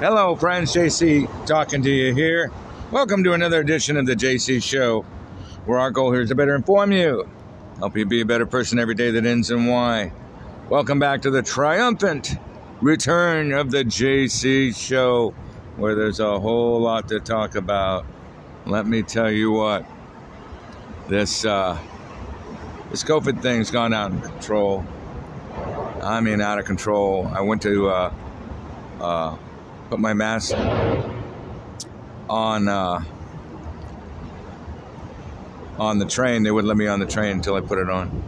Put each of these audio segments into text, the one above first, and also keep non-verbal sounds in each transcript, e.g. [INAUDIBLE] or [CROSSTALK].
Hello, friends. JC talking to you here. Welcome to another edition of the JC Show, where our goal here is to better inform you, help you be a better person every day that ends in Y. Welcome back to the triumphant return of the JC Show, where there's a whole lot to talk about. Let me tell you what, this uh, this COVID thing's gone out of control. I mean, out of control. I went to uh, uh, put my mask on uh, on the train. They wouldn't let me on the train until I put it on.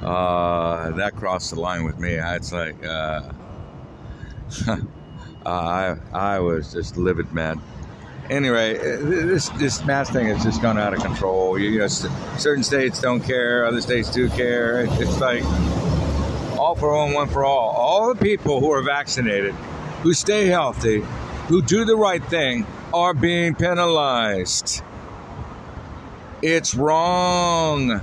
Uh, that crossed the line with me. It's like [LAUGHS] uh, I I was just livid mad. Anyway, this this mask thing has just gone out of control. You know, certain states don't care, other states do care. It's like all for one, one for all. All the people who are vaccinated who stay healthy, who do the right thing, are being penalized. It's wrong.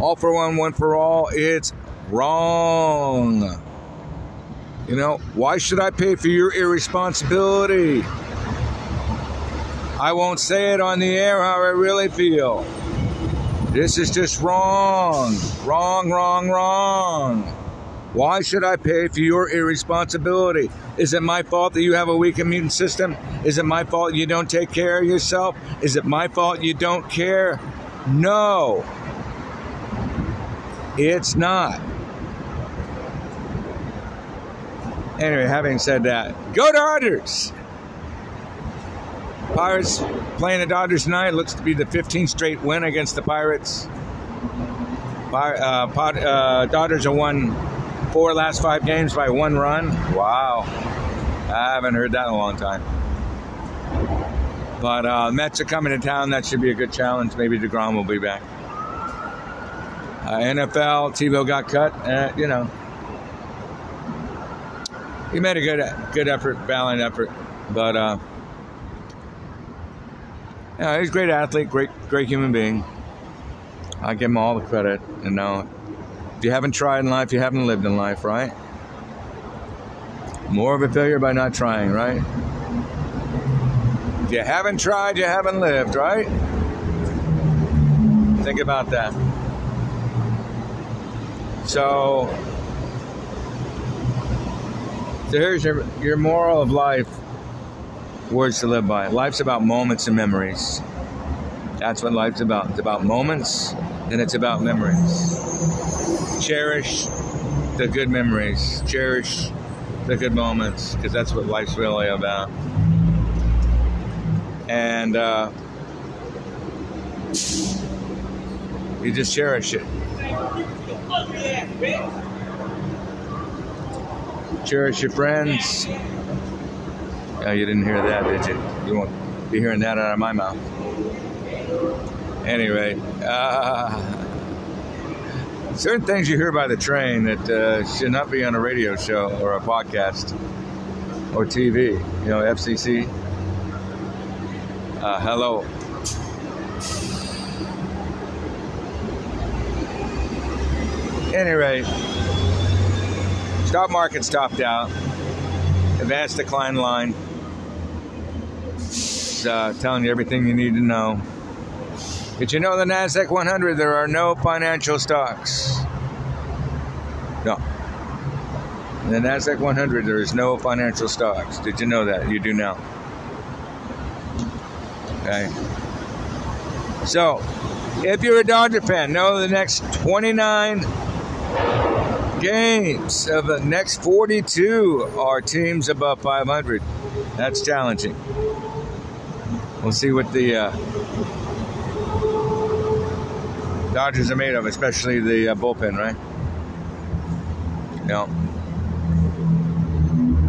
All for one, one for all. It's wrong. You know, why should I pay for your irresponsibility? I won't say it on the air how I really feel. This is just wrong. Wrong, wrong, wrong. Why should I pay for your irresponsibility? Is it my fault that you have a weak immune system? Is it my fault you don't take care of yourself? Is it my fault you don't care? No. It's not. Anyway, having said that, go Dodgers! Pirates playing the Dodgers tonight. Looks to be the 15th straight win against the Pirates. Uh, uh, Dodgers are won four last five games by one run. Wow. I haven't heard that in a long time. But uh, Mets are coming to town. That should be a good challenge. Maybe DeGrom will be back. Uh, NFL, Tebow got cut. Uh, you know, he made a good, good effort, valiant effort. But uh, yeah, he's a great athlete, great, great human being. I give him all the credit. You know, if you haven't tried in life, you haven't lived in life, right? More of a failure by not trying, right? If you haven't tried, you haven't lived, right? Think about that. So, so here's your, your moral of life words to live by. Life's about moments and memories. That's what life's about. It's about moments and it's about memories. Cherish the good memories. Cherish the good moments because that's what life's really about. And uh, you just cherish it. Cherish your friends. Oh, you didn't hear that, did you? You won't be hearing that out of my mouth. Anyway, uh, certain things you hear by the train that uh, should not be on a radio show or a podcast or TV. You know, FCC. Uh, hello. Anyway, stock market stopped out. Advanced decline line. Uh, telling you everything you need to know. Did you know the NASDAQ 100 there are no financial stocks? No. In the NASDAQ 100 there is no financial stocks. Did you know that? You do now. Okay. So, if you're a Dodger fan, know the next 29 games of the next 42 are teams above 500. That's challenging. We'll see what the uh, Dodgers are made of, especially the uh, bullpen, right? Know,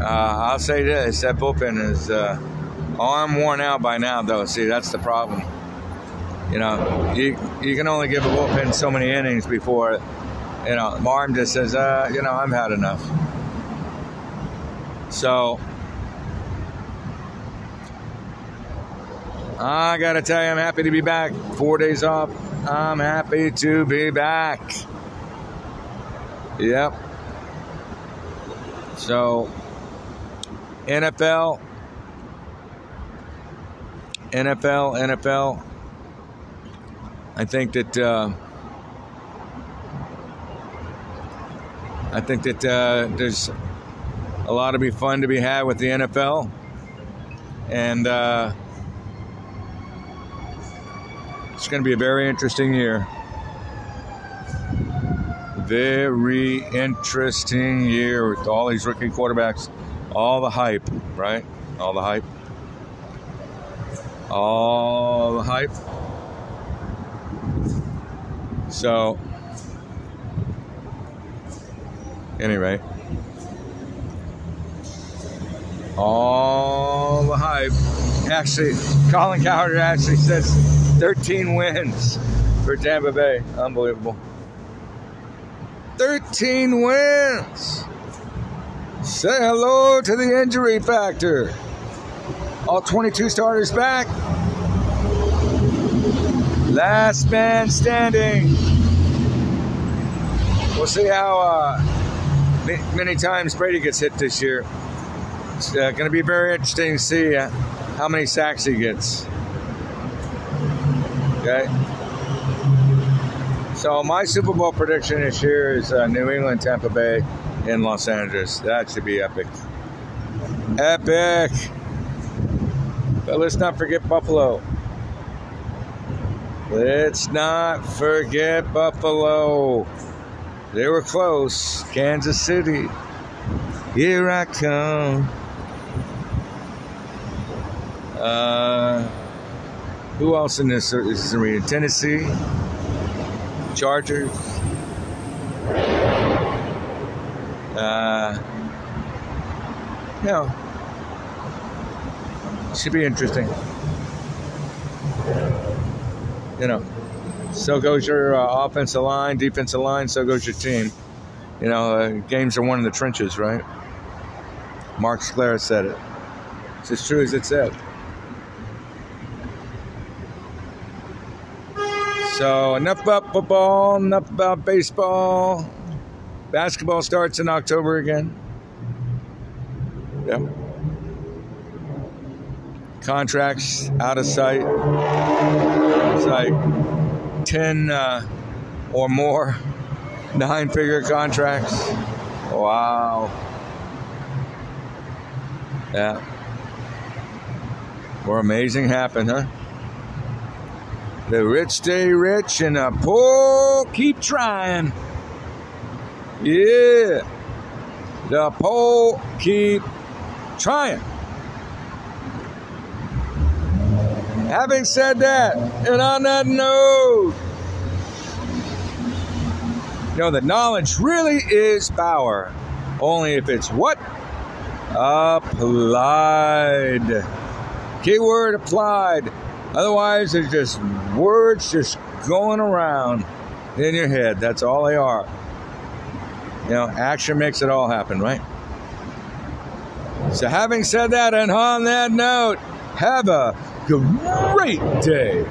uh, I'll say this: that bullpen is uh, arm worn out by now. Though, see, that's the problem. You know, you you can only give a bullpen so many innings before, you know, arm just says, uh, you know, I've had enough. So. I gotta tell you, I'm happy to be back. Four days off, I'm happy to be back. Yep. So, NFL, NFL, NFL. I think that uh, I think that uh, there's a lot to be fun to be had with the NFL, and uh, it's going to be a very interesting year. Very interesting year with all these rookie quarterbacks, all the hype, right? All the hype. All the hype. So, anyway, all the hype. Actually, Colin Cowherd actually says 13 wins for Tampa Bay. Unbelievable. 13 wins. Say hello to the injury factor. All 22 starters back. Last man standing. We'll see how uh, many times Brady gets hit this year. It's uh, going to be very interesting to see uh, how many sacks he gets. Okay. So my Super Bowl prediction this year is uh, New England, Tampa Bay, in Los Angeles. That should be epic. Epic. But let's not forget Buffalo. Let's not forget Buffalo. They were close. Kansas City. Here I come. Uh, who else in this is arena? Tennessee, Chargers. Uh, you know, should be interesting. You know, so goes your uh, offensive line, defensive line, so goes your team. You know, uh, games are won in the trenches, right? Mark Schlereth said it. It's as true as it said. So enough about football, enough about baseball. Basketball starts in October again. Yep. Contracts out of sight. It's like 10 uh, or more nine figure contracts. Wow. Yeah. More amazing happen, huh? The rich stay rich and the poor keep trying. Yeah. The poor keep trying. Having said that, and on that note, you know, the knowledge really is power. Only if it's what? Applied. Keyword applied. Otherwise, it's just words just going around in your head. That's all they are. You know, action makes it all happen, right? So, having said that, and on that note, have a great day.